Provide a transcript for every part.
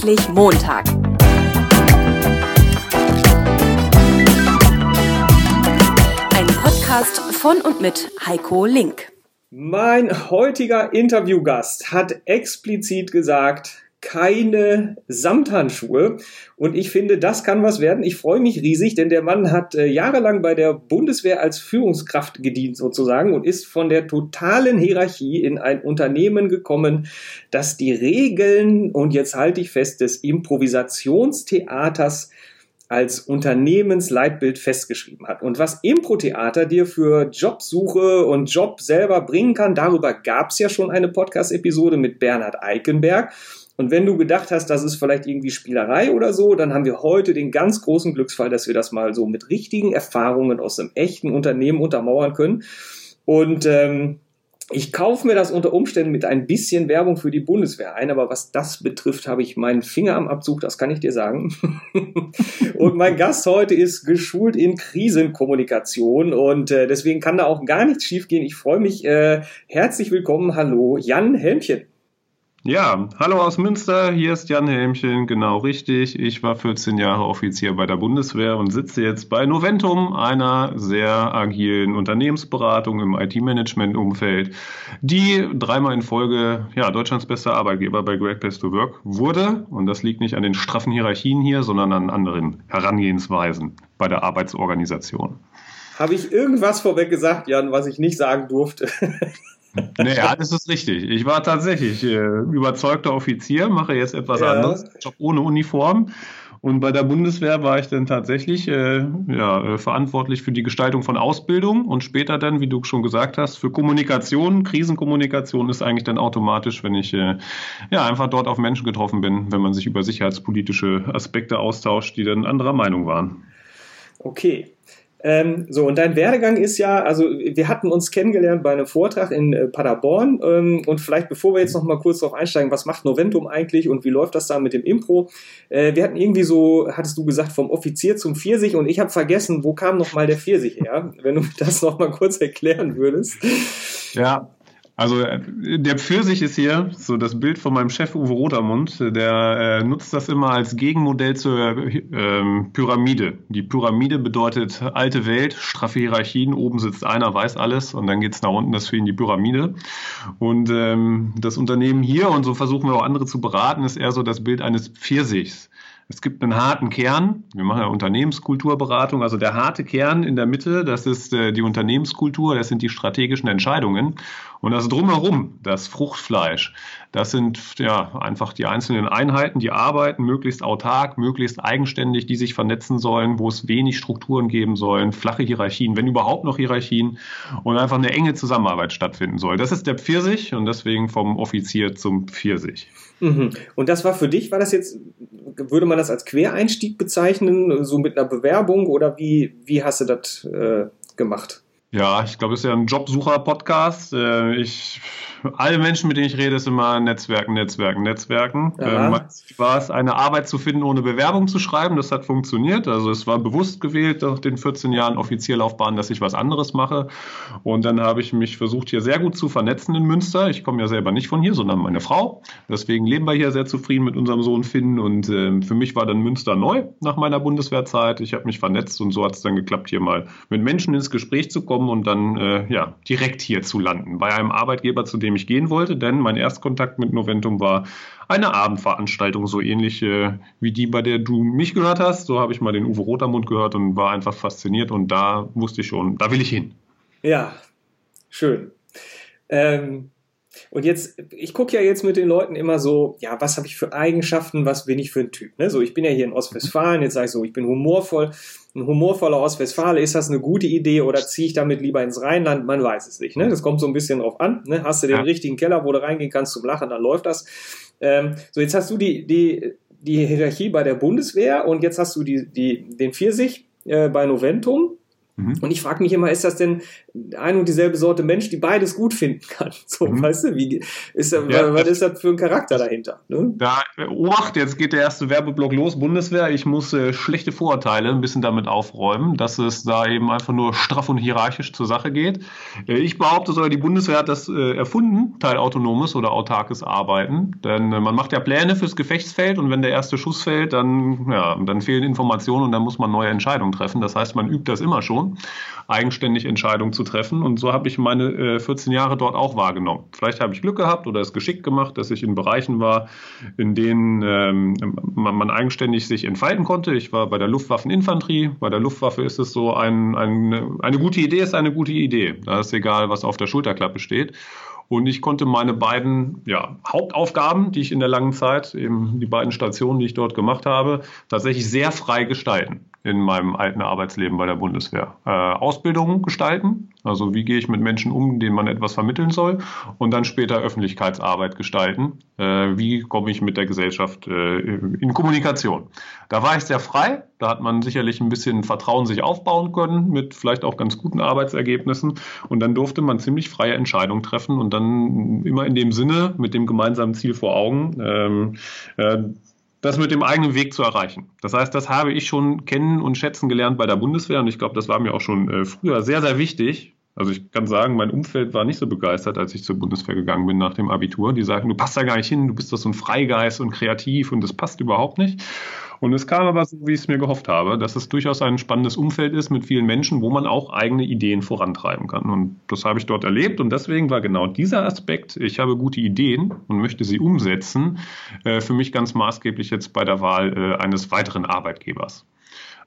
Endlich Montag. Ein Podcast von und mit Heiko Link. Mein heutiger Interviewgast hat explizit gesagt, keine Samthandschuhe. Und ich finde, das kann was werden. Ich freue mich riesig, denn der Mann hat äh, jahrelang bei der Bundeswehr als Führungskraft gedient sozusagen und ist von der totalen Hierarchie in ein Unternehmen gekommen, das die Regeln, und jetzt halte ich fest, des Improvisationstheaters als Unternehmensleitbild festgeschrieben hat. Und was Impro-Theater dir für Jobsuche und Job selber bringen kann, darüber gab es ja schon eine Podcast-Episode mit Bernhard Eikenberg. Und wenn du gedacht hast, das ist vielleicht irgendwie Spielerei oder so, dann haben wir heute den ganz großen Glücksfall, dass wir das mal so mit richtigen Erfahrungen aus einem echten Unternehmen untermauern können. Und ähm, ich kaufe mir das unter Umständen mit ein bisschen Werbung für die Bundeswehr ein, aber was das betrifft, habe ich meinen Finger am Abzug, das kann ich dir sagen. und mein Gast heute ist geschult in Krisenkommunikation und äh, deswegen kann da auch gar nichts schiefgehen. Ich freue mich. Äh, herzlich willkommen. Hallo, Jan Helmchen. Ja, hallo aus Münster, hier ist Jan Helmchen, genau richtig. Ich war 14 Jahre Offizier bei der Bundeswehr und sitze jetzt bei Noventum, einer sehr agilen Unternehmensberatung im IT-Management-Umfeld, die dreimal in Folge ja, Deutschlands bester Arbeitgeber bei Great Place to Work wurde. Und das liegt nicht an den straffen Hierarchien hier, sondern an anderen Herangehensweisen bei der Arbeitsorganisation. Habe ich irgendwas vorweg gesagt, Jan, was ich nicht sagen durfte? Nee, alles ist richtig. Ich war tatsächlich äh, überzeugter Offizier, mache jetzt etwas ja. anderes, Job ohne Uniform. Und bei der Bundeswehr war ich dann tatsächlich äh, ja, äh, verantwortlich für die Gestaltung von Ausbildung und später dann, wie du schon gesagt hast, für Kommunikation. Krisenkommunikation ist eigentlich dann automatisch, wenn ich äh, ja, einfach dort auf Menschen getroffen bin, wenn man sich über sicherheitspolitische Aspekte austauscht, die dann anderer Meinung waren. Okay. Ähm, so, und dein Werdegang ist ja, also wir hatten uns kennengelernt bei einem Vortrag in äh, Paderborn ähm, und vielleicht bevor wir jetzt noch mal kurz darauf einsteigen, was macht Noventum eigentlich und wie läuft das da mit dem Impro? Äh, wir hatten irgendwie so, hattest du gesagt, vom Offizier zum Pfirsich und ich habe vergessen, wo kam noch mal der Pfirsich her? Wenn du das noch mal kurz erklären würdest. Ja, also äh, der Pfirsich ist hier so das Bild von meinem Chef Uwe Rotermund. Der äh, nutzt das immer als Gegenmodell zur ähm, Pyramide. Die Pyramide bedeutet alte Welt, straffe Hierarchien. Oben sitzt einer, weiß alles und dann geht's nach unten. Das ist für ihn die Pyramide. Und ähm, das Unternehmen hier, und so versuchen wir auch andere zu beraten, ist eher so das Bild eines Pfirsichs. Es gibt einen harten Kern. Wir machen ja Unternehmenskulturberatung. Also der harte Kern in der Mitte, das ist äh, die Unternehmenskultur, das sind die strategischen Entscheidungen. Und das drumherum, das Fruchtfleisch, das sind ja einfach die einzelnen Einheiten, die arbeiten, möglichst autark, möglichst eigenständig, die sich vernetzen sollen, wo es wenig Strukturen geben sollen, flache Hierarchien, wenn überhaupt noch Hierarchien und einfach eine enge Zusammenarbeit stattfinden soll. Das ist der Pfirsich und deswegen vom Offizier zum Pfirsich. Mhm. Und das war für dich, war das jetzt, würde man das als Quereinstieg bezeichnen, so mit einer Bewerbung oder wie, wie hast du das äh, gemacht? Ja, ich glaube, es ist ja ein Jobsucher-Podcast. Äh, ich alle Menschen, mit denen ich rede, ist immer Netzwerken, Netzwerken, Netzwerken. Ähm, war es eine Arbeit zu finden, ohne Bewerbung zu schreiben. Das hat funktioniert. Also es war bewusst gewählt nach den 14 Jahren Offiziellaufbahn, dass ich was anderes mache. Und dann habe ich mich versucht, hier sehr gut zu vernetzen in Münster. Ich komme ja selber nicht von hier, sondern meine Frau. Deswegen leben wir hier sehr zufrieden mit unserem Sohn Finn. Und äh, für mich war dann Münster neu nach meiner Bundeswehrzeit. Ich habe mich vernetzt und so hat es dann geklappt, hier mal mit Menschen ins Gespräch zu kommen und dann äh, ja direkt hier zu landen. Bei einem Arbeitgeber, zu dem dem ich gehen wollte, denn mein Erstkontakt mit Noventum war eine Abendveranstaltung, so ähnlich äh, wie die, bei der du mich gehört hast. So habe ich mal den Uwe Rotermund gehört und war einfach fasziniert und da wusste ich schon, da will ich hin. Ja, schön. Ähm, und jetzt, ich gucke ja jetzt mit den Leuten immer so, ja, was habe ich für Eigenschaften, was bin ich für ein Typ? Ne? So, ich bin ja hier in Ostwestfalen, jetzt sage ich so, ich bin humorvoll. Ein humorvoller Ostwestfale, ist das eine gute Idee oder ziehe ich damit lieber ins Rheinland? Man weiß es nicht. Ne? Das kommt so ein bisschen drauf an. Ne? Hast du den ja. richtigen Keller, wo du reingehen kannst zum Lachen, dann läuft das. Ähm, so, jetzt hast du die, die, die Hierarchie bei der Bundeswehr und jetzt hast du die, die, den Pfirsich äh, bei Noventum. Mhm. Und ich frage mich immer, ist das denn ein und dieselbe Sorte Mensch, die beides gut finden kann? So, mhm. weißt du, wie ist da, ja, was ist das für ein Charakter dahinter? Ne? Da, Obacht, jetzt geht der erste Werbeblock los, Bundeswehr. Ich muss äh, schlechte Vorurteile ein bisschen damit aufräumen, dass es da eben einfach nur straff und hierarchisch zur Sache geht. Äh, ich behaupte sogar, die Bundeswehr hat das äh, erfunden, teilautonomes oder autarkes Arbeiten. Denn äh, man macht ja Pläne fürs Gefechtsfeld und wenn der erste Schuss fällt, dann, ja, dann fehlen Informationen und dann muss man neue Entscheidungen treffen. Das heißt, man übt das immer schon eigenständig Entscheidungen zu treffen. Und so habe ich meine äh, 14 Jahre dort auch wahrgenommen. Vielleicht habe ich Glück gehabt oder es geschickt gemacht, dass ich in Bereichen war, in denen ähm, man, man, eigenständig sich entfalten konnte. Ich war bei der Luftwaffeninfanterie. Bei der Luftwaffe ist es so, ein, ein, eine gute Idee ist eine gute Idee. Da ist egal, was auf der Schulterklappe steht. Und ich konnte meine beiden ja, Hauptaufgaben, die ich in der langen Zeit, eben die beiden Stationen, die ich dort gemacht habe, tatsächlich sehr frei gestalten in meinem alten Arbeitsleben bei der Bundeswehr. Äh, Ausbildung gestalten, also wie gehe ich mit Menschen um, denen man etwas vermitteln soll, und dann später Öffentlichkeitsarbeit gestalten. Äh, wie komme ich mit der Gesellschaft äh, in Kommunikation? Da war ich sehr frei, da hat man sicherlich ein bisschen Vertrauen sich aufbauen können, mit vielleicht auch ganz guten Arbeitsergebnissen. Und dann durfte man ziemlich freie Entscheidungen treffen und dann immer in dem Sinne, mit dem gemeinsamen Ziel vor Augen, ähm, äh, das mit dem eigenen Weg zu erreichen. Das heißt, das habe ich schon kennen und schätzen gelernt bei der Bundeswehr und ich glaube, das war mir auch schon äh, früher sehr, sehr wichtig. Also ich kann sagen, mein Umfeld war nicht so begeistert, als ich zur Bundeswehr gegangen bin nach dem Abitur. Die sagten, du passt da gar nicht hin, du bist doch so ein Freigeist und kreativ und das passt überhaupt nicht. Und es kam aber so, wie ich es mir gehofft habe, dass es durchaus ein spannendes Umfeld ist mit vielen Menschen, wo man auch eigene Ideen vorantreiben kann. Und das habe ich dort erlebt. Und deswegen war genau dieser Aspekt, ich habe gute Ideen und möchte sie umsetzen, äh, für mich ganz maßgeblich jetzt bei der Wahl äh, eines weiteren Arbeitgebers.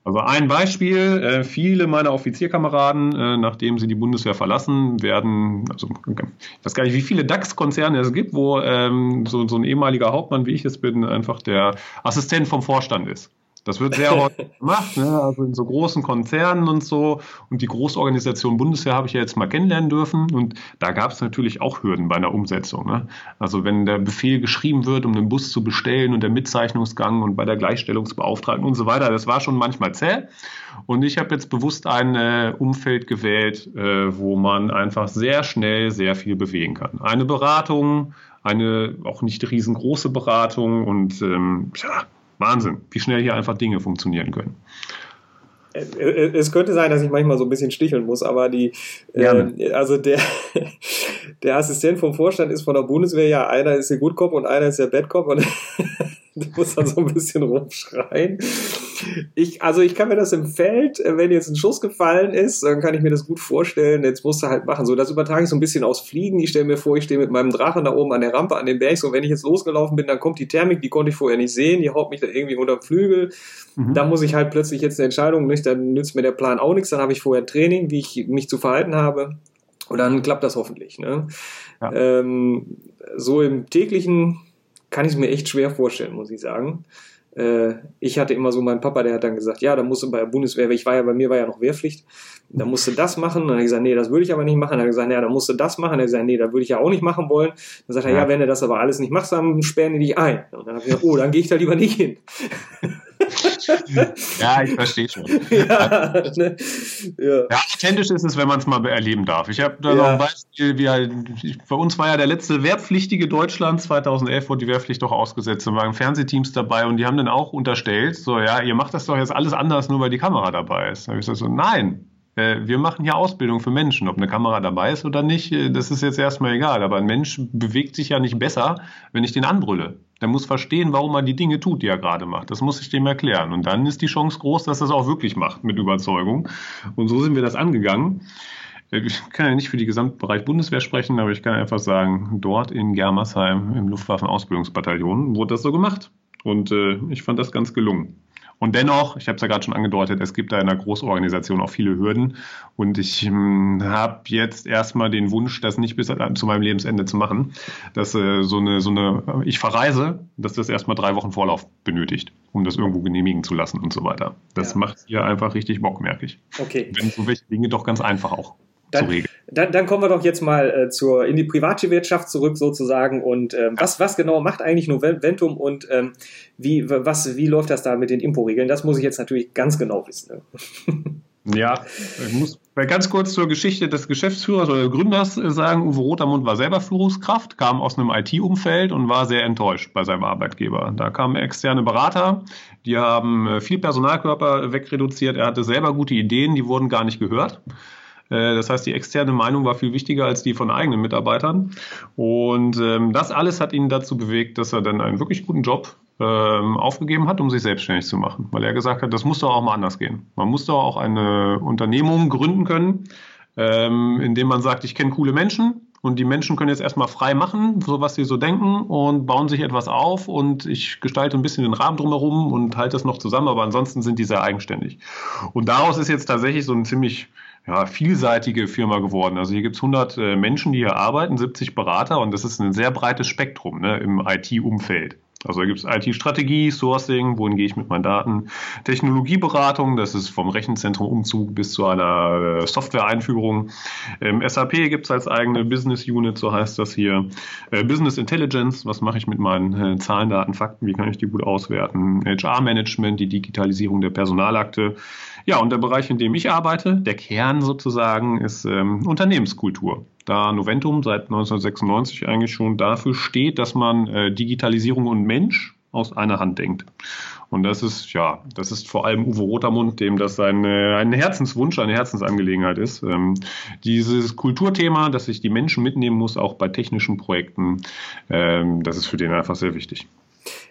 Also ein Beispiel, äh, viele meiner Offizierkameraden, äh, nachdem sie die Bundeswehr verlassen, werden, also ich weiß gar nicht, wie viele DAX-Konzerne es gibt, wo ähm, so, so ein ehemaliger Hauptmann, wie ich es bin, einfach der Assistent vom Vorstand ist. Das wird sehr häufig gemacht, ne? also in so großen Konzernen und so. Und die Großorganisation Bundeswehr habe ich ja jetzt mal kennenlernen dürfen. Und da gab es natürlich auch Hürden bei einer Umsetzung. Ne? Also wenn der Befehl geschrieben wird, um den Bus zu bestellen und der Mitzeichnungsgang und bei der Gleichstellungsbeauftragten und so weiter, das war schon manchmal zäh. Und ich habe jetzt bewusst ein äh, Umfeld gewählt, äh, wo man einfach sehr schnell sehr viel bewegen kann. Eine Beratung, eine auch nicht riesengroße Beratung und ähm, ja, Wahnsinn, wie schnell hier einfach Dinge funktionieren können. Es könnte sein, dass ich manchmal so ein bisschen sticheln muss, aber die, äh, also der, der Assistent vom Vorstand ist von der Bundeswehr ja, einer ist der Cop und einer ist der Bad Cop und du musst dann so ein bisschen rumschreien. Ich, also ich kann mir das im Feld, äh, wenn jetzt ein Schuss gefallen ist, dann kann ich mir das gut vorstellen. Jetzt musst du halt machen. So, das übertrage ich so ein bisschen aus Fliegen. Ich stelle mir vor, ich stehe mit meinem Drachen da oben an der Rampe, an dem Berg. So, wenn ich jetzt losgelaufen bin, dann kommt die Thermik, die konnte ich vorher nicht sehen. Die haut mich da irgendwie unter den Flügel. Mhm. Da muss ich halt plötzlich jetzt eine Entscheidung, nicht? Dann nützt mir der Plan auch nichts. Dann habe ich vorher Training, wie ich mich zu verhalten habe. Und dann klappt das hoffentlich. Ne? Ja. Ähm, so im täglichen kann ich es mir echt schwer vorstellen, muss ich sagen. Äh, ich hatte immer so meinen Papa, der hat dann gesagt, ja, da musst du bei der Bundeswehr, ich war ja, bei mir war ja noch Wehrpflicht, da musst du das machen. Und dann habe ich gesagt, nee, das würde ich aber nicht machen. Dann hat er gesagt, ja, da musst du das machen. Dann hat er gesagt, nee, das würde ich ja auch nicht machen wollen. Dann sagt er, ja, ja wenn du das aber alles nicht machst, dann sperren die dich ein. Und dann habe ich gesagt, oh, dann gehe ich da lieber nicht hin. Ja, ich verstehe schon. Ja, ne? ja. ja, authentisch ist es, wenn man es mal erleben darf. Ich habe da ja. noch ein Beispiel, wie halt, bei uns war ja der letzte Wehrpflichtige Deutschland, 2011 wurde die Wehrpflicht doch ausgesetzt, da waren Fernsehteams dabei und die haben dann auch unterstellt, so, ja, ihr macht das doch jetzt alles anders, nur weil die Kamera dabei ist. Da habe ich gesagt, so, nein, wir machen ja Ausbildung für Menschen. Ob eine Kamera dabei ist oder nicht, äh, das ist jetzt erstmal egal. Aber ein Mensch bewegt sich ja nicht besser, wenn ich den anbrülle. Der muss verstehen, warum er die Dinge tut, die er gerade macht. Das muss ich dem erklären. Und dann ist die Chance groß, dass er es auch wirklich macht mit Überzeugung. Und so sind wir das angegangen. Äh, ich kann ja nicht für den Gesamtbereich Bundeswehr sprechen, aber ich kann einfach sagen, dort in Germersheim im Luftwaffenausbildungsbataillon wurde das so gemacht. Und äh, ich fand das ganz gelungen. Und dennoch, ich habe es ja gerade schon angedeutet, es gibt da in einer Großorganisation auch viele Hürden. Und ich hm, habe jetzt erstmal den Wunsch, das nicht bis zu meinem Lebensende zu machen, dass äh, so eine, so eine, ich verreise, dass das erstmal drei Wochen Vorlauf benötigt, um das irgendwo genehmigen zu lassen und so weiter. Das ja. macht hier einfach richtig Bock, merke ich. Okay. Wenn so welche Dinge doch ganz einfach auch dann, zu regeln. Dann, dann kommen wir doch jetzt mal äh, zur, in die private Wirtschaft zurück sozusagen. Und ähm, was, was genau macht eigentlich Noventum und ähm, wie, was, wie läuft das da mit den Impo-Regeln? Das muss ich jetzt natürlich ganz genau wissen. Ne? Ja, ich muss ganz kurz zur Geschichte des Geschäftsführers oder Gründers sagen, Uwe Rotermund war selber Führungskraft, kam aus einem IT-Umfeld und war sehr enttäuscht bei seinem Arbeitgeber. Da kamen externe Berater, die haben äh, viel Personalkörper wegreduziert, er hatte selber gute Ideen, die wurden gar nicht gehört. Äh, das heißt, die externe Meinung war viel wichtiger als die von eigenen Mitarbeitern. Und ähm, das alles hat ihn dazu bewegt, dass er dann einen wirklich guten Job ähm, aufgegeben hat, um sich selbstständig zu machen. Weil er gesagt hat, das muss doch auch mal anders gehen. Man muss doch auch eine Unternehmung gründen können, ähm, indem man sagt, ich kenne coole Menschen, und die Menschen können jetzt erstmal frei machen, so was sie so denken und bauen sich etwas auf und ich gestalte ein bisschen den Rahmen drumherum und halte das noch zusammen, aber ansonsten sind die sehr eigenständig. Und daraus ist jetzt tatsächlich so ein ziemlich ja, vielseitige Firma geworden. Also hier gibt es 100 äh, Menschen, die hier arbeiten, 70 Berater und das ist ein sehr breites Spektrum ne, im IT-Umfeld. Also da gibt es IT-Strategie, Sourcing, wohin gehe ich mit meinen Daten, Technologieberatung, das ist vom Rechenzentrum-Umzug bis zu einer äh, Software-Einführung. Ähm, SAP gibt es als eigene Business Unit, so heißt das hier. Äh, Business Intelligence, was mache ich mit meinen äh, Zahlen, Daten, Fakten, wie kann ich die gut auswerten? HR-Management, die Digitalisierung der Personalakte. Ja, und der Bereich, in dem ich arbeite, der Kern sozusagen, ist ähm, Unternehmenskultur da Noventum seit 1996 eigentlich schon dafür steht, dass man äh, Digitalisierung und Mensch aus einer Hand denkt. Und das ist, ja, das ist vor allem Uwe Rotermund, dem das ein, ein Herzenswunsch, eine Herzensangelegenheit ist. Ähm, dieses Kulturthema, dass sich die Menschen mitnehmen muss, auch bei technischen Projekten, ähm, das ist für den einfach sehr wichtig.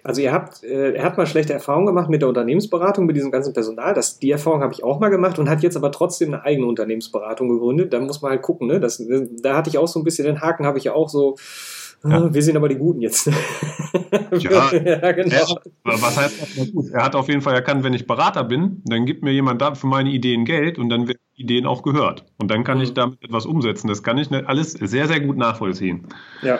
Also ihr habt, äh, er hat mal schlechte Erfahrungen gemacht mit der Unternehmensberatung, mit diesem ganzen Personal. Das, die Erfahrung habe ich auch mal gemacht und hat jetzt aber trotzdem eine eigene Unternehmensberatung gegründet. Da muss man halt gucken, ne? Das, da hatte ich auch so ein bisschen den Haken, habe ich ja auch so. Ja. Ah, wir sind aber die Guten jetzt. ja, ja, genau. Er, was heißt gut? Er hat auf jeden Fall erkannt, wenn ich Berater bin, dann gibt mir jemand da für meine Ideen Geld und dann werden Ideen auch gehört. Und dann kann mhm. ich damit etwas umsetzen. Das kann ich alles sehr, sehr gut nachvollziehen. Ja.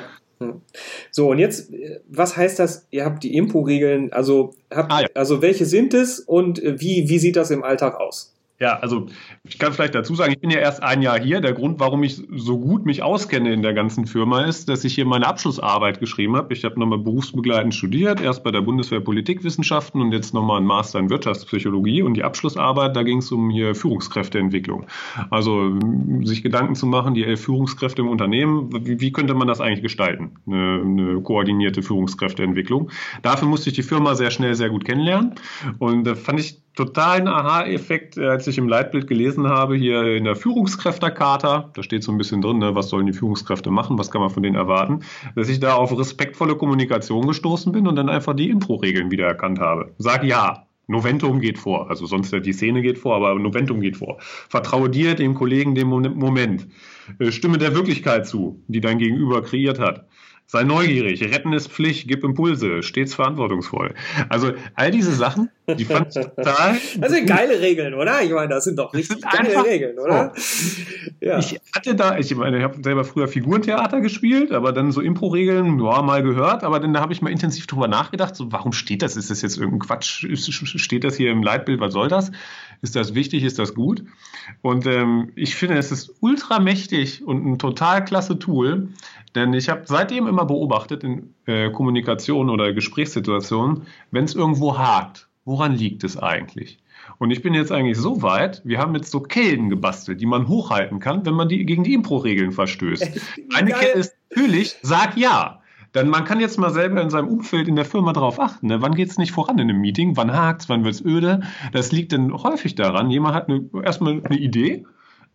So, und jetzt, was heißt das? Ihr habt die Impo-Regeln, also, habt, ah, ja. also welche sind es und wie, wie sieht das im Alltag aus? Ja, also ich kann vielleicht dazu sagen, ich bin ja erst ein Jahr hier. Der Grund, warum ich so gut mich auskenne in der ganzen Firma, ist, dass ich hier meine Abschlussarbeit geschrieben habe. Ich habe nochmal berufsbegleitend studiert, erst bei der Bundeswehr Politikwissenschaften und jetzt nochmal einen Master in Wirtschaftspsychologie. Und die Abschlussarbeit, da ging es um hier Führungskräfteentwicklung. Also sich Gedanken zu machen, die Führungskräfte im Unternehmen, wie, wie könnte man das eigentlich gestalten? Eine, eine koordinierte Führungskräfteentwicklung. Dafür musste ich die Firma sehr schnell, sehr gut kennenlernen. Und da fand ich totalen Aha-Effekt, äh, als ich im Leitbild gelesen habe, hier in der Führungskräftercharta, da steht so ein bisschen drin, ne, was sollen die Führungskräfte machen, was kann man von denen erwarten, dass ich da auf respektvolle Kommunikation gestoßen bin und dann einfach die Intro-Regeln wiedererkannt habe. Sag ja, Noventum geht vor, also sonst die Szene geht vor, aber Noventum geht vor. Vertraue dir, dem Kollegen, dem Moment. Äh, stimme der Wirklichkeit zu, die dein Gegenüber kreiert hat. Sei neugierig, retten ist Pflicht, gib Impulse, stets verantwortungsvoll. Also all diese Sachen, die fand ich total. Das sind geile Regeln, oder? Ich meine, das sind doch richtig geile Regeln, oder? So. Ja. Ich hatte da, ich meine, ich habe selber früher Figurentheater gespielt, aber dann so Impro-Regeln, ja, mal gehört, aber dann da habe ich mal intensiv drüber nachgedacht, so warum steht das? Ist das jetzt irgendein Quatsch? Steht das hier im Leitbild? Was soll das? Ist das wichtig? Ist das gut? Und ähm, ich finde, es ist ultra mächtig und ein total klasse Tool, denn ich habe seitdem immer beobachtet in äh, Kommunikation oder Gesprächssituationen, wenn es irgendwo hakt, woran liegt es eigentlich? Und ich bin jetzt eigentlich so weit, wir haben jetzt so Kellen gebastelt, die man hochhalten kann, wenn man die gegen die Impro-Regeln verstößt. Eine Kette ist natürlich, sag ja. Denn man kann jetzt mal selber in seinem Umfeld in der Firma darauf achten. Ne? Wann geht es nicht voran in einem Meeting? Wann hakt es? Wann wird es öde? Das liegt dann häufig daran, jemand hat eine, erstmal eine Idee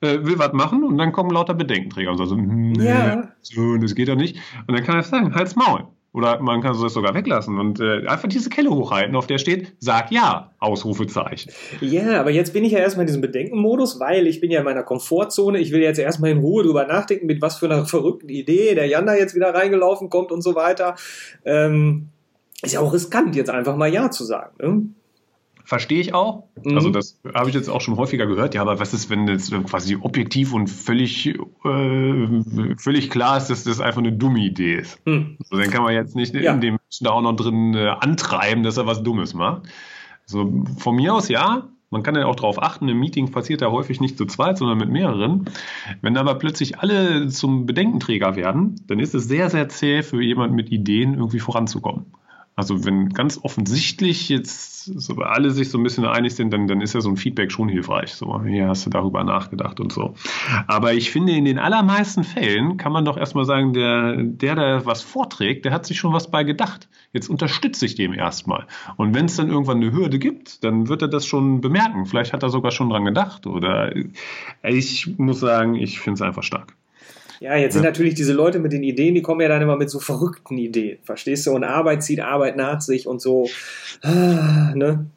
äh, will was machen und dann kommen lauter Bedenkenträger und so, hm, ja. so, das geht doch nicht. Und dann kann er sagen, halt's Maul. Oder man kann das sogar weglassen und äh, einfach diese Kelle hochhalten, auf der steht, sag ja, Ausrufezeichen. Ja, aber jetzt bin ich ja erstmal in diesem Bedenkenmodus, weil ich bin ja in meiner Komfortzone. Ich will jetzt erstmal in Ruhe drüber nachdenken, mit was für einer verrückten Idee der Jan da jetzt wieder reingelaufen kommt und so weiter. Ähm, ist ja auch riskant, jetzt einfach mal Ja zu sagen. Ne? Verstehe ich auch. Mhm. Also das habe ich jetzt auch schon häufiger gehört. Ja, aber was ist, wenn jetzt quasi objektiv und völlig, äh, völlig klar ist, dass das einfach eine dumme Idee ist. Mhm. Also dann kann man jetzt nicht ja. in dem Menschen da auch noch drin äh, antreiben, dass er was Dummes macht. Also von mir aus ja. Man kann ja auch darauf achten, im Meeting passiert ja häufig nicht zu zweit, sondern mit mehreren. Wenn aber plötzlich alle zum Bedenkenträger werden, dann ist es sehr, sehr zäh für jemanden mit Ideen irgendwie voranzukommen. Also wenn ganz offensichtlich jetzt so alle sich so ein bisschen einig sind, dann, dann ist ja so ein Feedback schon hilfreich. So, hier hast du darüber nachgedacht und so. Aber ich finde, in den allermeisten Fällen kann man doch erstmal sagen, der, der, der was vorträgt, der hat sich schon was bei gedacht. Jetzt unterstütze ich dem erstmal. Und wenn es dann irgendwann eine Hürde gibt, dann wird er das schon bemerken. Vielleicht hat er sogar schon dran gedacht. Oder ich muss sagen, ich finde es einfach stark. Ja, jetzt sind natürlich diese Leute mit den Ideen, die kommen ja dann immer mit so verrückten Ideen, verstehst du? Und Arbeit zieht Arbeit nach sich und so, ah, ne?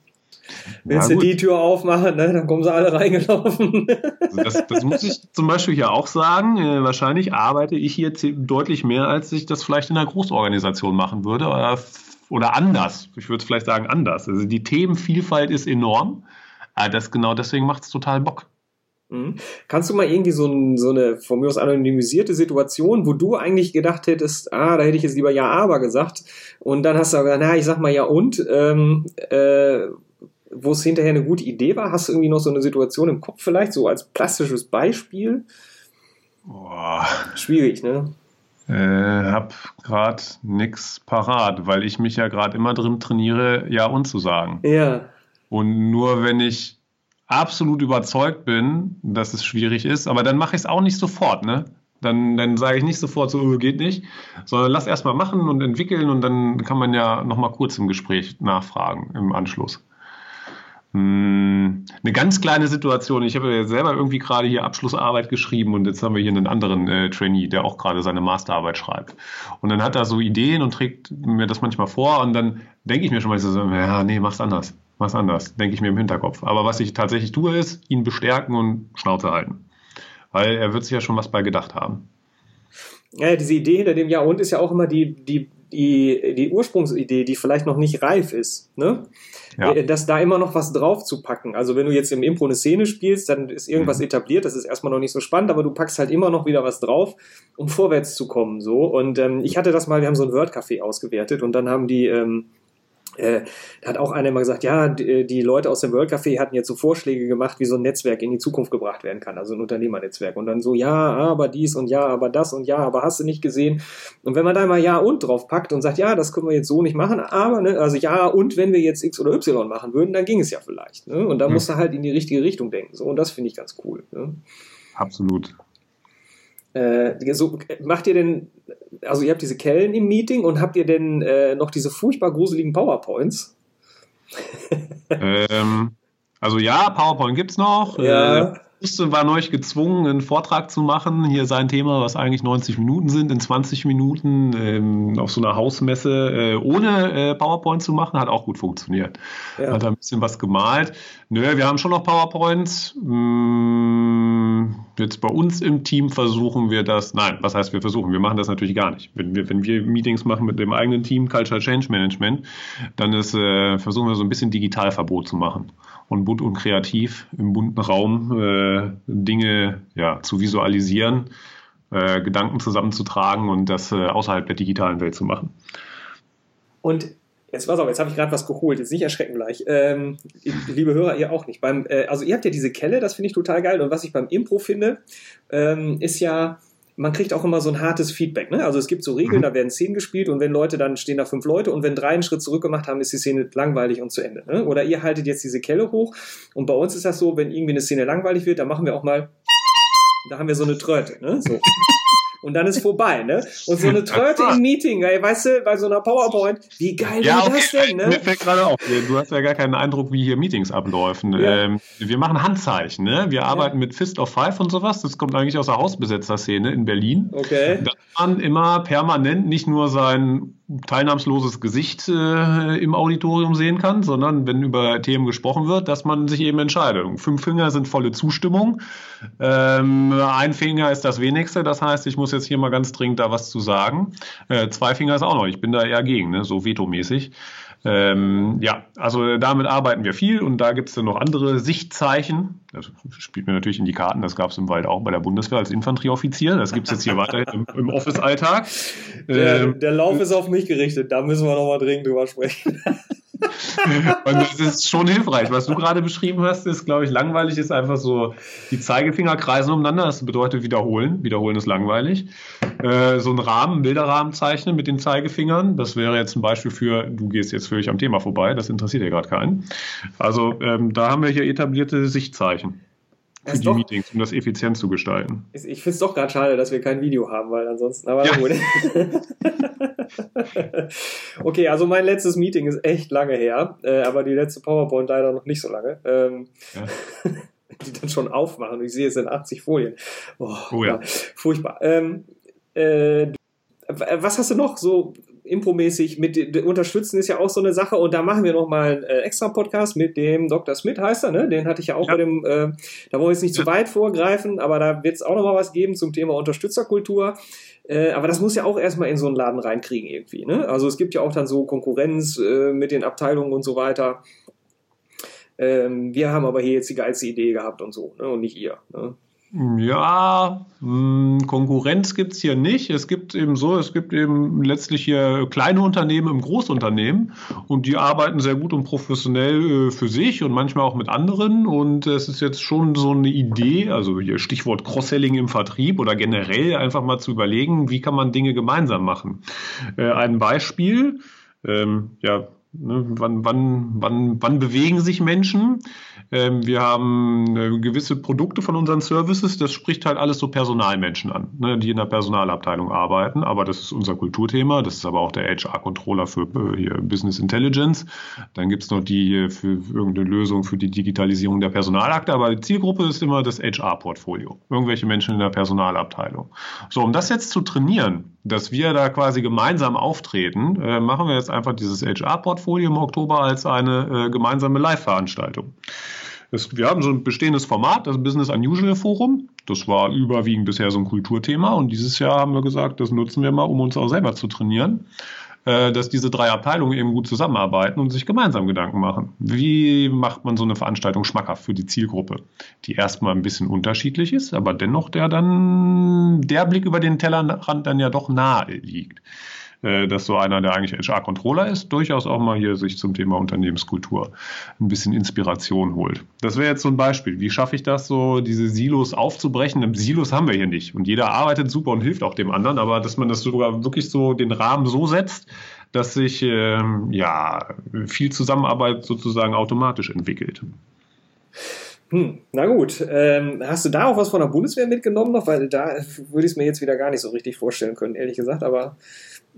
Willst ja, du die Tür aufmachen, ne? dann kommen sie alle reingelaufen. Also das, das, muss ich zum Beispiel hier auch sagen. Äh, wahrscheinlich arbeite ich hier deutlich mehr, als ich das vielleicht in einer Großorganisation machen würde. Oder, oder anders. Ich würde vielleicht sagen anders. Also die Themenvielfalt ist enorm. Aber das genau deswegen macht es total Bock. Mhm. Kannst du mal irgendwie so, ein, so, eine von mir aus anonymisierte Situation, wo du eigentlich gedacht hättest, ah, da hätte ich jetzt lieber ja, aber gesagt, und dann hast du gesagt, na, ich sag mal ja und, ähm, äh, wo es hinterher eine gute Idee war? Hast du irgendwie noch so eine Situation im Kopf vielleicht, so als plastisches Beispiel? Boah. Schwierig, ne? Äh, hab gerade nix parat, weil ich mich ja gerade immer drin trainiere, ja und zu sagen. Ja. Und nur wenn ich absolut überzeugt bin, dass es schwierig ist, aber dann mache ich es auch nicht sofort, ne? Dann, dann sage ich nicht sofort so, oh, geht nicht, sondern lass erst mal machen und entwickeln und dann kann man ja nochmal kurz im Gespräch nachfragen im Anschluss. Hm, eine ganz kleine Situation. Ich habe ja selber irgendwie gerade hier Abschlussarbeit geschrieben und jetzt haben wir hier einen anderen äh, Trainee, der auch gerade seine Masterarbeit schreibt. Und dann hat er so Ideen und trägt mir das manchmal vor und dann denke ich mir schon mal so, ja, nee, mach's anders was anders, denke ich mir im Hinterkopf. Aber was ich tatsächlich tue, ist, ihn bestärken und Schnauze halten. Weil er wird sich ja schon was bei gedacht haben. Ja, diese Idee hinter dem Ja und ist ja auch immer die, die, die, die Ursprungsidee, die vielleicht noch nicht reif ist. Ne? Ja. Äh, dass da immer noch was drauf zu packen. Also wenn du jetzt im Impro eine Szene spielst, dann ist irgendwas mhm. etabliert, das ist erstmal noch nicht so spannend, aber du packst halt immer noch wieder was drauf, um vorwärts zu kommen. So. Und ähm, ich hatte das mal, wir haben so ein Word-Café ausgewertet und dann haben die ähm, äh, da hat auch einer immer gesagt, ja, die, äh, die, Leute aus dem World Café hatten jetzt so Vorschläge gemacht, wie so ein Netzwerk in die Zukunft gebracht werden kann, also ein Unternehmernetzwerk. Und dann so, ja, aber dies und ja, aber das und ja, aber hast du nicht gesehen. Und wenn man da mal ja und drauf packt und sagt, ja, das können wir jetzt so nicht machen, aber, ne, also ja, und wenn wir jetzt X oder Y machen würden, dann ging es ja vielleicht. Ne? Und da hm. musst du halt in die richtige Richtung denken. So, und das finde ich ganz cool. Ne? Absolut. Äh, so, macht ihr denn, also ihr habt diese Kellen im Meeting und habt ihr denn äh, noch diese furchtbar gruseligen PowerPoints? ähm, also ja, PowerPoint gibt es noch. Ja. Äh, war neulich gezwungen, einen Vortrag zu machen. Hier sein Thema, was eigentlich 90 Minuten sind, in 20 Minuten ähm, auf so einer Hausmesse äh, ohne äh, PowerPoint zu machen, hat auch gut funktioniert. Ja. Hat ein bisschen was gemalt. Nö, wir haben schon noch PowerPoints. Hm, jetzt bei uns im Team versuchen wir das. Nein, was heißt wir versuchen? Wir machen das natürlich gar nicht. Wenn wir, wenn wir Meetings machen mit dem eigenen Team, Culture Change Management, dann ist, äh, versuchen wir so ein bisschen Digitalverbot zu machen und bunt und kreativ im bunten Raum äh, Dinge ja, zu visualisieren, äh, Gedanken zusammenzutragen und das äh, außerhalb der digitalen Welt zu machen. Und Jetzt pass auf, jetzt habe ich gerade was geholt. Jetzt nicht erschrecken gleich. Ähm, liebe Hörer, ihr auch nicht. Beim, äh, also ihr habt ja diese Kelle, das finde ich total geil. Und was ich beim Impro finde, ähm, ist ja, man kriegt auch immer so ein hartes Feedback. Ne? Also es gibt so Regeln, mhm. da werden Szenen gespielt und wenn Leute, dann stehen da fünf Leute und wenn drei einen Schritt zurück gemacht haben, ist die Szene langweilig und zu Ende. Ne? Oder ihr haltet jetzt diese Kelle hoch und bei uns ist das so, wenn irgendwie eine Szene langweilig wird, dann machen wir auch mal, da haben wir so eine Tröte. Ne? So und dann ist vorbei, ne? Und so eine Tröte im Meeting, ey, weißt du, bei so einer PowerPoint, wie geil ja, okay. das denn, ne? Mir fällt gerade auf, du hast ja gar keinen Eindruck, wie hier Meetings abläufen. Ja. Ähm, wir machen Handzeichen, ne? Wir arbeiten ja. mit Fist of Five und sowas. Das kommt eigentlich aus der Hausbesetzer-Szene in Berlin. Okay. Da man immer permanent nicht nur sein teilnahmsloses Gesicht äh, im Auditorium sehen kann, sondern wenn über Themen gesprochen wird, dass man sich eben entscheidet. Fünf Finger sind volle Zustimmung, ähm, ein Finger ist das wenigste, das heißt, ich muss jetzt hier mal ganz dringend da was zu sagen. Äh, zwei Finger ist auch noch, ich bin da eher gegen, ne? so vetomäßig. Ähm, ja, also damit arbeiten wir viel und da gibt es dann noch andere Sichtzeichen. Das spielt mir natürlich in die Karten, das gab es im Wald auch bei der Bundeswehr als Infanterieoffizier. Das gibt es jetzt hier weiter im, im Office-Alltag. Der, ähm, der, Lauf ist auf mich gerichtet, da müssen wir nochmal dringend drüber sprechen. und das ist schon hilfreich. Was du gerade beschrieben hast, ist, glaube ich, langweilig ist einfach so, die Zeigefinger kreisen umeinander. Das bedeutet wiederholen. Wiederholen ist langweilig. Äh, so einen Rahmen, Bilderrahmen zeichnen mit den Zeigefingern. Das wäre jetzt ein Beispiel für, du gehst jetzt völlig am Thema vorbei. Das interessiert ja gerade keinen. Also ähm, da haben wir hier etablierte Sichtzeichen für die doch, Meetings, um das effizient zu gestalten. Ich finde es doch gerade schade, dass wir kein Video haben, weil ansonsten, aber ja. gut. okay, also mein letztes Meeting ist echt lange her, äh, aber die letzte PowerPoint leider noch nicht so lange. Ähm, ja. die dann schon aufmachen. Ich sehe, es sind 80 Folien. Oh, oh ja. Furchtbar. Ähm, äh, was hast du noch so impromäßig mit unterstützen ist ja auch so eine Sache und da machen wir noch mal einen äh, extra Podcast mit dem Dr. Smith heißt er, ne? Den hatte ich ja auch ja. bei dem, äh, da wollen wir jetzt nicht ja. zu weit vorgreifen, aber da wird es auch noch mal was geben zum Thema Unterstützerkultur. Äh, aber das muss ja auch erstmal in so einen Laden reinkriegen irgendwie. Ne? Also es gibt ja auch dann so Konkurrenz äh, mit den Abteilungen und so weiter. Ähm, wir haben aber hier jetzt die geilste Idee gehabt und so, ne? und nicht ihr. Ne? Ja, hm, Konkurrenz gibt es hier nicht. Es gibt eben so, es gibt eben letztlich hier kleine Unternehmen im Großunternehmen und die arbeiten sehr gut und professionell äh, für sich und manchmal auch mit anderen. Und es ist jetzt schon so eine Idee, also hier Stichwort Cross-Selling im Vertrieb oder generell einfach mal zu überlegen, wie kann man Dinge gemeinsam machen. Äh, ein Beispiel, ähm, ja, Ne, wann, wann, wann, wann bewegen sich Menschen? Ähm, wir haben äh, gewisse Produkte von unseren Services, das spricht halt alles so Personalmenschen an, ne, die in der Personalabteilung arbeiten. Aber das ist unser Kulturthema, das ist aber auch der HR-Controller für äh, Business Intelligence. Dann gibt's noch die für irgendeine Lösung für die Digitalisierung der Personalakte, aber die Zielgruppe ist immer das HR-Portfolio. Irgendwelche Menschen in der Personalabteilung. So, um das jetzt zu trainieren, dass wir da quasi gemeinsam auftreten, äh, machen wir jetzt einfach dieses HR-Portfolio im Oktober als eine äh, gemeinsame Live-Veranstaltung. Wir haben so ein bestehendes Format, das Business Unusual Forum. Das war überwiegend bisher so ein Kulturthema und dieses Jahr haben wir gesagt, das nutzen wir mal, um uns auch selber zu trainieren. Äh, dass diese drei Abteilungen eben gut zusammenarbeiten und sich gemeinsam Gedanken machen. Wie macht man so eine Veranstaltung schmackhaft für die Zielgruppe, die erstmal ein bisschen unterschiedlich ist, aber dennoch der dann der Blick über den Tellerrand dann ja doch nahe liegt. Äh, dass so einer, der eigentlich HR-Controller ist, durchaus auch mal hier sich zum Thema Unternehmenskultur ein bisschen Inspiration holt. Das wäre jetzt so ein Beispiel. Wie schaffe ich das so, diese Silos aufzubrechen? Silos haben wir hier nicht. Und jeder arbeitet super und hilft auch dem anderen, aber dass man das sogar wirklich so den Rahmen so setzt, dass sich ähm, ja viel Zusammenarbeit sozusagen automatisch entwickelt. Hm, na gut, ähm, hast du da auch was von der Bundeswehr mitgenommen noch? Weil da würde ich es mir jetzt wieder gar nicht so richtig vorstellen können, ehrlich gesagt, aber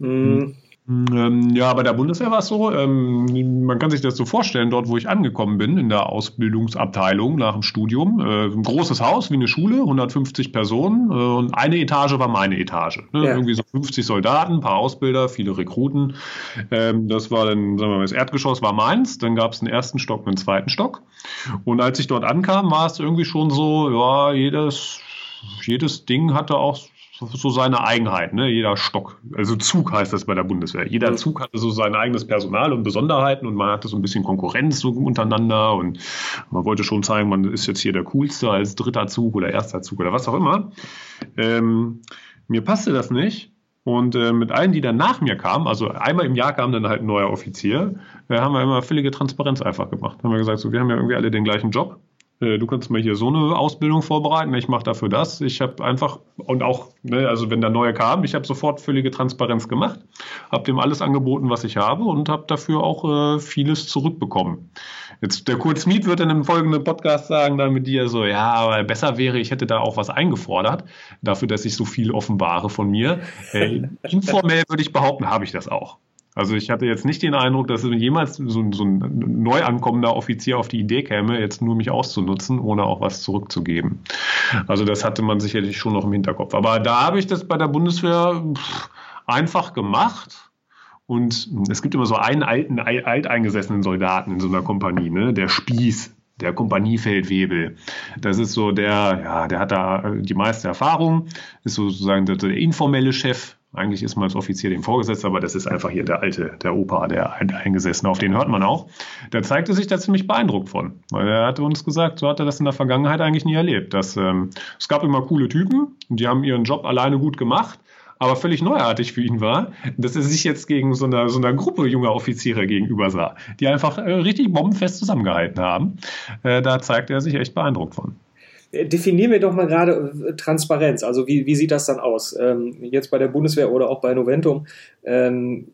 Mm. Ähm, ja, bei der Bundeswehr war es so, ähm, man kann sich das so vorstellen, dort wo ich angekommen bin, in der Ausbildungsabteilung nach dem Studium, äh, ein großes Haus wie eine Schule, 150 Personen äh, und eine Etage war meine Etage. Ne? Ja. Irgendwie so 50 Soldaten, ein paar Ausbilder, viele Rekruten. Ähm, das war dann, sagen wir mal, das Erdgeschoss war meins, dann gab es einen ersten Stock, einen zweiten Stock. Und als ich dort ankam, war es irgendwie schon so, ja, jedes, jedes Ding hatte auch so seine Eigenheit, ne? Jeder Stock, also Zug heißt das bei der Bundeswehr. Jeder Zug hatte so sein eigenes Personal und Besonderheiten und man hatte so ein bisschen Konkurrenz so untereinander und man wollte schon zeigen, man ist jetzt hier der coolste als dritter Zug oder erster Zug oder was auch immer. Ähm, mir passte das nicht. Und äh, mit allen, die dann nach mir kamen, also einmal im Jahr kam dann halt ein neuer Offizier, äh, haben wir immer völlige Transparenz einfach gemacht. Haben wir gesagt, so, wir haben ja irgendwie alle den gleichen Job du kannst mal hier so eine Ausbildung vorbereiten, ich mache dafür das. Ich habe einfach, und auch, ne, also wenn der neue kam, ich habe sofort völlige Transparenz gemacht, habe dem alles angeboten, was ich habe und habe dafür auch äh, vieles zurückbekommen. Jetzt der Kurt Smith wird dann im folgenden Podcast sagen, dann mit dir so, ja, aber besser wäre, ich hätte da auch was eingefordert, dafür, dass ich so viel offenbare von mir. Äh, informell würde ich behaupten, habe ich das auch. Also ich hatte jetzt nicht den Eindruck, dass jemals so, so, ein neu ankommender Offizier auf die Idee käme, jetzt nur mich auszunutzen, ohne auch was zurückzugeben. Also das hatte man sicherlich schon noch im Hinterkopf. Aber da habe ich das bei der Bundeswehr einfach gemacht. Und es gibt immer so einen alten, alteingesessenen Soldaten in so einer Kompanie, ne? der Spieß, der Kompaniefeldwebel. Das ist so der, ja, der hat da die meiste Erfahrung, ist sozusagen der, der informelle Chef eigentlich ist man als Offizier dem vorgesetzt, aber das ist einfach hier der alte, der Opa, der Eingesessene, auf den hört man auch. Der zeigte sich da ziemlich beeindruckt von, weil er hatte uns gesagt, so hat er das in der Vergangenheit eigentlich nie erlebt. Dass, ähm, es gab immer coole Typen, die haben ihren Job alleine gut gemacht, aber völlig neuartig für ihn war, dass er sich jetzt gegen so einer, so einer Gruppe junger Offiziere gegenüber sah, die einfach äh, richtig bombenfest zusammengehalten haben. Äh, da zeigt er sich echt beeindruckt von. Äh, definieren wir doch mal gerade äh, Transparenz. Also wie, wie sieht das dann aus? Ähm, jetzt bei der Bundeswehr oder auch bei Noventum. Ähm,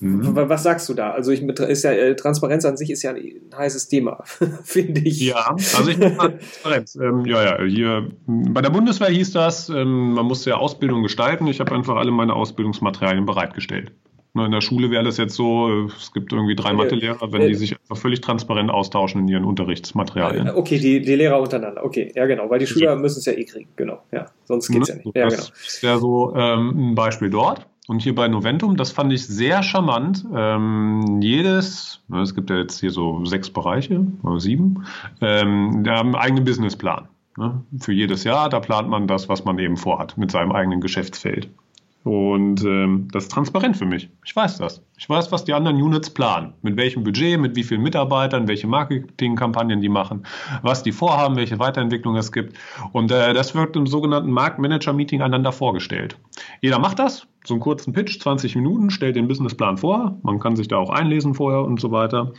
Mhm. Was sagst du da? Also ich ist ja äh, Transparenz an sich ist ja ein heißes Thema, finde ich. Ja, also ich Transparenz. Ähm, ja, ja, hier bei der Bundeswehr hieß das, ähm, man musste ja Ausbildung gestalten. Ich habe einfach alle meine Ausbildungsmaterialien bereitgestellt. In der Schule wäre das jetzt so, es gibt irgendwie drei Mathelehrer, wenn die sich einfach völlig transparent austauschen in ihren Unterrichtsmaterialien. Okay, die, die Lehrer untereinander, okay, ja genau, weil die Schüler müssen es ja eh kriegen, genau, ja, sonst geht es ja nicht. Ja, das genau. wäre so ähm, ein Beispiel dort. Und hier bei Noventum, das fand ich sehr charmant. Ähm, jedes, ne, es gibt ja jetzt hier so sechs Bereiche, oder sieben, ähm, die haben einen eigenen Businessplan. Ne? Für jedes Jahr, da plant man das, was man eben vorhat mit seinem eigenen Geschäftsfeld. Und ähm, das ist transparent für mich. Ich weiß das. Ich weiß, was die anderen Units planen. Mit welchem Budget, mit wie vielen Mitarbeitern, welche Marketingkampagnen die machen, was die vorhaben, welche Weiterentwicklung es gibt. Und äh, das wird im sogenannten Marktmanager-Meeting einander vorgestellt. Jeder macht das, so einen kurzen Pitch, 20 Minuten, stellt den Businessplan vor. Man kann sich da auch einlesen vorher und so weiter.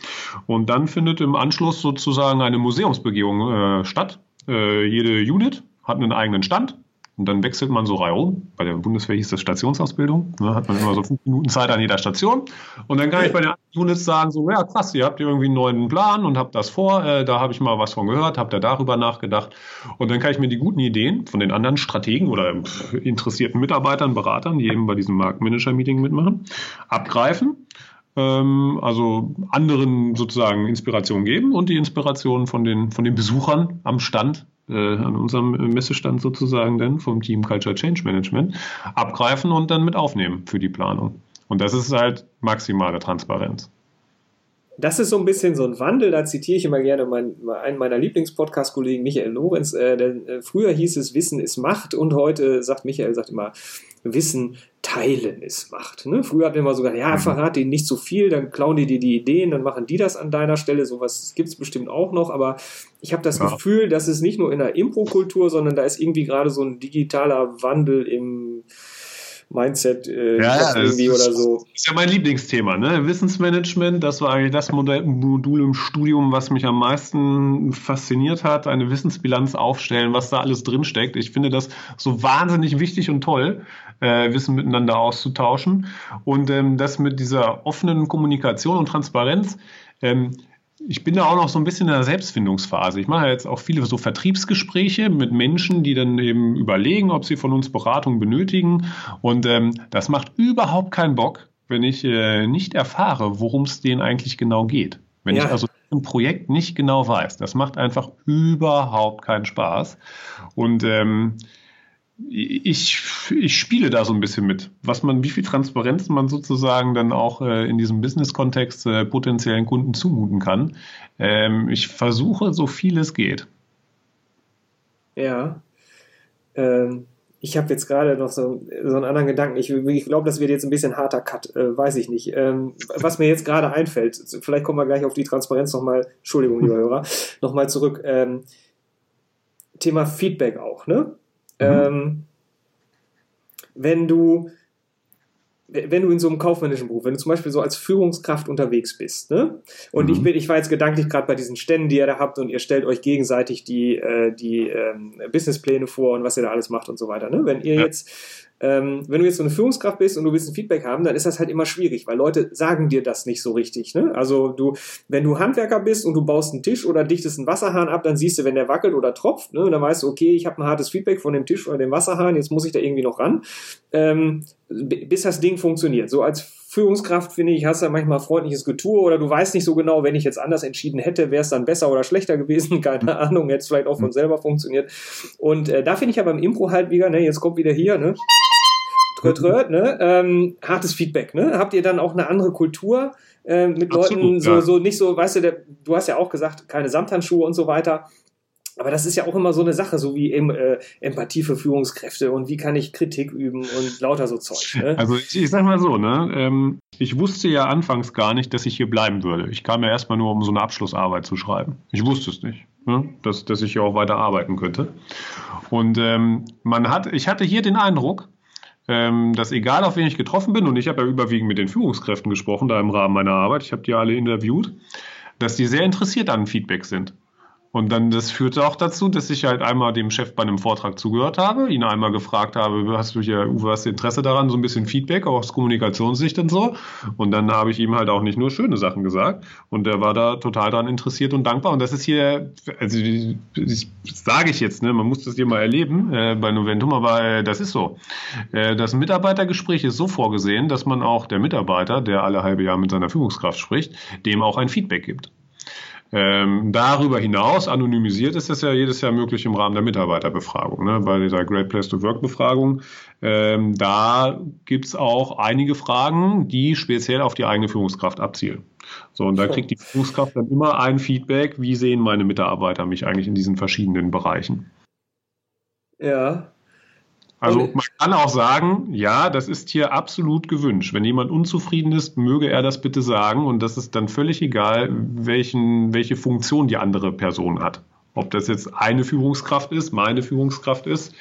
Und dann findet im Anschluss sozusagen eine Museumsbegehung äh, statt. Äh, jede Unit hat einen eigenen Stand und dann wechselt man so reihum. Bei der Bundeswehr hieß das Stationsausbildung. Ne, hat man immer so fünf Minuten Zeit an jeder Station. Und dann kann ich bei den Units sagen, so, ja krass, ihr habt irgendwie einen neuen Plan und habt das vor. Äh, da habe ich mal was von gehört, habt ihr darüber nachgedacht. Und dann kann ich mir die guten Ideen von den anderen Strategen oder interessierten Mitarbeitern, Beratern, die eben bei diesem Marktmanager-Meeting mitmachen, abgreifen ähm, also anderen sozusagen Inspiration geben und die Inspiration von den, von den Besuchern am Stand an unserem Messestand sozusagen dann vom Team Culture Change Management abgreifen und dann mit aufnehmen für die Planung. Und das ist halt maximale Transparenz. Das ist so ein bisschen so ein Wandel, da zitiere ich immer gerne mein, einen meiner Lieblingspodcast-Kollegen, Michael Lorenz. Äh, denn, äh, früher hieß es, Wissen ist Macht und heute sagt Michael, sagt immer, Wissen teilen ist Macht. Ne? Früher hatten wir immer sogar, ja, verrat denen nicht so viel, dann klauen die dir die Ideen, dann machen die das an deiner Stelle. Sowas gibt es bestimmt auch noch, aber ich habe das ja. Gefühl, dass es nicht nur in der Impro-Kultur, sondern da ist irgendwie gerade so ein digitaler Wandel im Mindset äh, ja, irgendwie ist, oder so. Das ist ja mein Lieblingsthema, ne? Wissensmanagement, das war eigentlich das Modell, Modul im Studium, was mich am meisten fasziniert hat. Eine Wissensbilanz aufstellen, was da alles drinsteckt. Ich finde das so wahnsinnig wichtig und toll, äh, Wissen miteinander auszutauschen. Und ähm, das mit dieser offenen Kommunikation und Transparenz. Ähm, ich bin da auch noch so ein bisschen in der Selbstfindungsphase. Ich mache jetzt auch viele so Vertriebsgespräche mit Menschen, die dann eben überlegen, ob sie von uns Beratung benötigen. Und ähm, das macht überhaupt keinen Bock, wenn ich äh, nicht erfahre, worum es denen eigentlich genau geht. Wenn ja. ich also ein Projekt nicht genau weiß. Das macht einfach überhaupt keinen Spaß. Und ähm, ich, ich spiele da so ein bisschen mit, was man, wie viel Transparenz man sozusagen dann auch äh, in diesem Business-Kontext äh, potenziellen Kunden zumuten kann. Ähm, ich versuche, so viel es geht. Ja. Ähm, ich habe jetzt gerade noch so, so einen anderen Gedanken. Ich, ich glaube, das wird jetzt ein bisschen harter Cut, äh, weiß ich nicht. Ähm, was mir jetzt gerade einfällt, vielleicht kommen wir gleich auf die Transparenz nochmal, Entschuldigung, lieber Hörer, nochmal zurück. Ähm, Thema Feedback auch, ne? Mhm. Ähm, wenn du wenn du in so einem kaufmännischen Beruf, wenn du zum Beispiel so als Führungskraft unterwegs bist, ne? Und mhm. ich bin, ich war jetzt gedanklich gerade bei diesen Ständen, die ihr da habt, und ihr stellt euch gegenseitig die, äh, die ähm, Businesspläne vor und was ihr da alles macht und so weiter. Ne? Wenn ihr ja. jetzt ähm, wenn du jetzt so eine Führungskraft bist und du willst ein Feedback haben, dann ist das halt immer schwierig, weil Leute sagen dir das nicht so richtig. Ne? Also du, wenn du Handwerker bist und du baust einen Tisch oder dichtest einen Wasserhahn ab, dann siehst du, wenn der wackelt oder tropft, ne? Und dann weißt du, okay, ich habe ein hartes Feedback von dem Tisch oder dem Wasserhahn, jetzt muss ich da irgendwie noch ran, ähm, bis das Ding funktioniert. So als Führungskraft, finde ich, hast du manchmal freundliches Getue oder du weißt nicht so genau, wenn ich jetzt anders entschieden hätte, wäre es dann besser oder schlechter gewesen, keine Ahnung, hätte es vielleicht auch von selber funktioniert. Und äh, da finde ich aber im Impro halt wieder, ne, jetzt kommt wieder hier, ne, Tröt, tröt, ne? Ähm, hartes Feedback, ne? Habt ihr dann auch eine andere Kultur äh, mit Absolut, Leuten, so, ja. so nicht so, weißt du, der, du hast ja auch gesagt, keine Samthandschuhe und so weiter. Aber das ist ja auch immer so eine Sache, so wie eben, äh, Empathie für Führungskräfte und wie kann ich Kritik üben und lauter so Zeug. Ne? Also ich, ich sag mal so, ne? Ähm, ich wusste ja anfangs gar nicht, dass ich hier bleiben würde. Ich kam ja erstmal nur, um so eine Abschlussarbeit zu schreiben. Ich wusste es nicht, ne? dass, dass ich hier auch weiter arbeiten könnte. Und ähm, man hat, ich hatte hier den Eindruck, ähm, dass egal auf wen ich getroffen bin, und ich habe ja überwiegend mit den Führungskräften gesprochen, da im Rahmen meiner Arbeit, ich habe die alle interviewt, dass die sehr interessiert an Feedback sind. Und dann, das führte auch dazu, dass ich halt einmal dem Chef bei einem Vortrag zugehört habe, ihn einmal gefragt habe, hast du hier, Uwe, hast du Interesse daran, so ein bisschen Feedback auch aus Kommunikationssicht und so. Und dann habe ich ihm halt auch nicht nur schöne Sachen gesagt. Und der war da total daran interessiert und dankbar. Und das ist hier, also das sage ich jetzt, ne, man muss das hier mal erleben äh, bei Noventum, aber äh, das ist so. Äh, das Mitarbeitergespräch ist so vorgesehen, dass man auch der Mitarbeiter, der alle halbe Jahr mit seiner Führungskraft spricht, dem auch ein Feedback gibt. Ähm, darüber hinaus, anonymisiert ist das ja jedes Jahr möglich im Rahmen der Mitarbeiterbefragung, ne, bei dieser Great Place to Work Befragung. Ähm, da gibt's auch einige Fragen, die speziell auf die eigene Führungskraft abzielen. So, und da kriegt die Führungskraft dann immer ein Feedback, wie sehen meine Mitarbeiter mich eigentlich in diesen verschiedenen Bereichen. Ja, also man kann auch sagen, ja, das ist hier absolut gewünscht. Wenn jemand unzufrieden ist, möge er das bitte sagen und das ist dann völlig egal, welchen, welche Funktion die andere Person hat. Ob das jetzt eine Führungskraft ist, meine Führungskraft ist.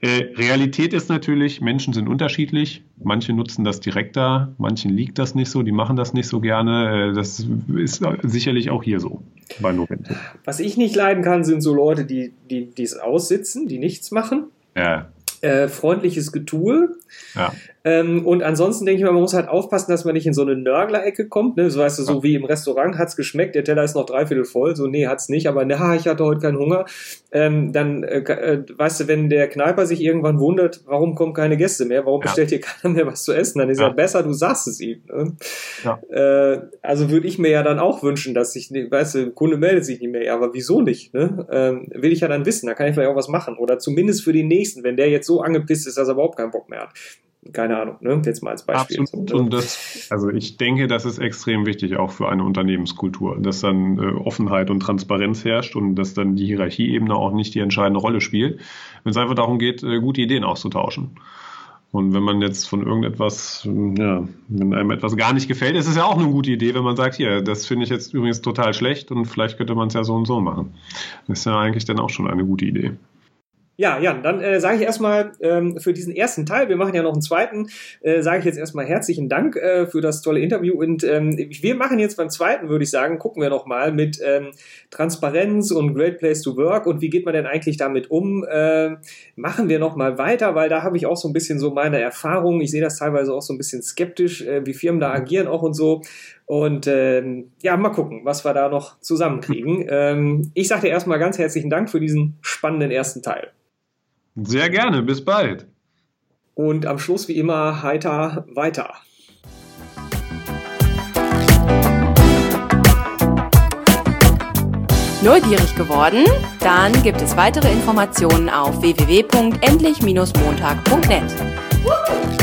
Äh, Realität ist natürlich, Menschen sind unterschiedlich. Manche nutzen das direkter, manchen liegt das nicht so, die machen das nicht so gerne. Äh, das ist sicherlich auch hier so bei Novento. Was ich nicht leiden kann, sind so Leute, die, die es aussitzen, die nichts machen. Ja. Äh, freundliches Getue. Ja. Ähm, und ansonsten denke ich mal, man muss halt aufpassen, dass man nicht in so eine Nörgler-Ecke kommt. Ne? So weißt du, so wie im Restaurant hat's geschmeckt, der Teller ist noch dreiviertel voll. So, nee, hat's nicht, aber na, ich hatte heute keinen Hunger. Ähm, dann, äh, äh, weißt du, wenn der Kneiper sich irgendwann wundert, warum kommen keine Gäste mehr, warum ja. bestellt hier keiner mehr was zu essen, dann ist ja, ja besser, du sagst es ihm. Ne? Ja. Äh, also würde ich mir ja dann auch wünschen, dass sich, weißt du, Kunde meldet sich nicht mehr. Ja, aber wieso nicht? Ne? Ähm, will ich ja dann wissen, da kann ich vielleicht auch was machen. Oder zumindest für den nächsten, wenn der jetzt so angepisst ist, dass er überhaupt keinen Bock mehr hat keine Ahnung, ne? jetzt mal als Beispiel. Absolut. Und das, also ich denke, das ist extrem wichtig auch für eine Unternehmenskultur, dass dann äh, Offenheit und Transparenz herrscht und dass dann die Hierarchieebene auch nicht die entscheidende Rolle spielt, wenn es einfach darum geht, äh, gute Ideen auszutauschen. Und wenn man jetzt von irgendetwas, ja, wenn einem etwas gar nicht gefällt, ist es ja auch eine gute Idee, wenn man sagt, hier, das finde ich jetzt übrigens total schlecht und vielleicht könnte man es ja so und so machen. Das ist ja eigentlich dann auch schon eine gute Idee. Ja, Jan, dann äh, sage ich erstmal ähm, für diesen ersten Teil, wir machen ja noch einen zweiten, äh, sage ich jetzt erstmal herzlichen Dank äh, für das tolle Interview und ähm, wir machen jetzt beim zweiten, würde ich sagen, gucken wir noch mal mit ähm, Transparenz und Great Place to Work und wie geht man denn eigentlich damit um? Äh, machen wir noch mal weiter, weil da habe ich auch so ein bisschen so meine Erfahrungen. Ich sehe das teilweise auch so ein bisschen skeptisch, äh, wie Firmen da agieren auch und so. Und ähm, ja, mal gucken, was wir da noch zusammenkriegen. Ähm, ich sage dir erstmal ganz herzlichen Dank für diesen spannenden ersten Teil. Sehr gerne, bis bald. Und am Schluss wie immer heiter weiter. Neugierig geworden? Dann gibt es weitere Informationen auf www.endlich-montag.net.